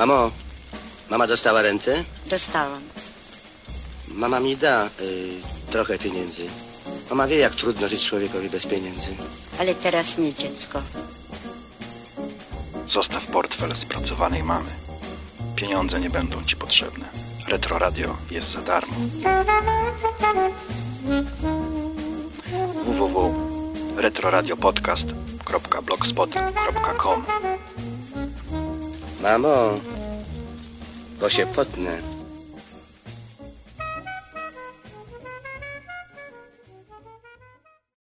Mamo, mama dostała rentę? Dostałam. Mama mi da y, trochę pieniędzy. Mama wie, jak trudno żyć człowiekowi bez pieniędzy. Ale teraz nie, dziecko. Zostaw portfel spracowanej mamy. Pieniądze nie będą ci potrzebne. Retro Radio jest za darmo. www.retroradiopodcast.blogspot.com Mamo, bo się potnę.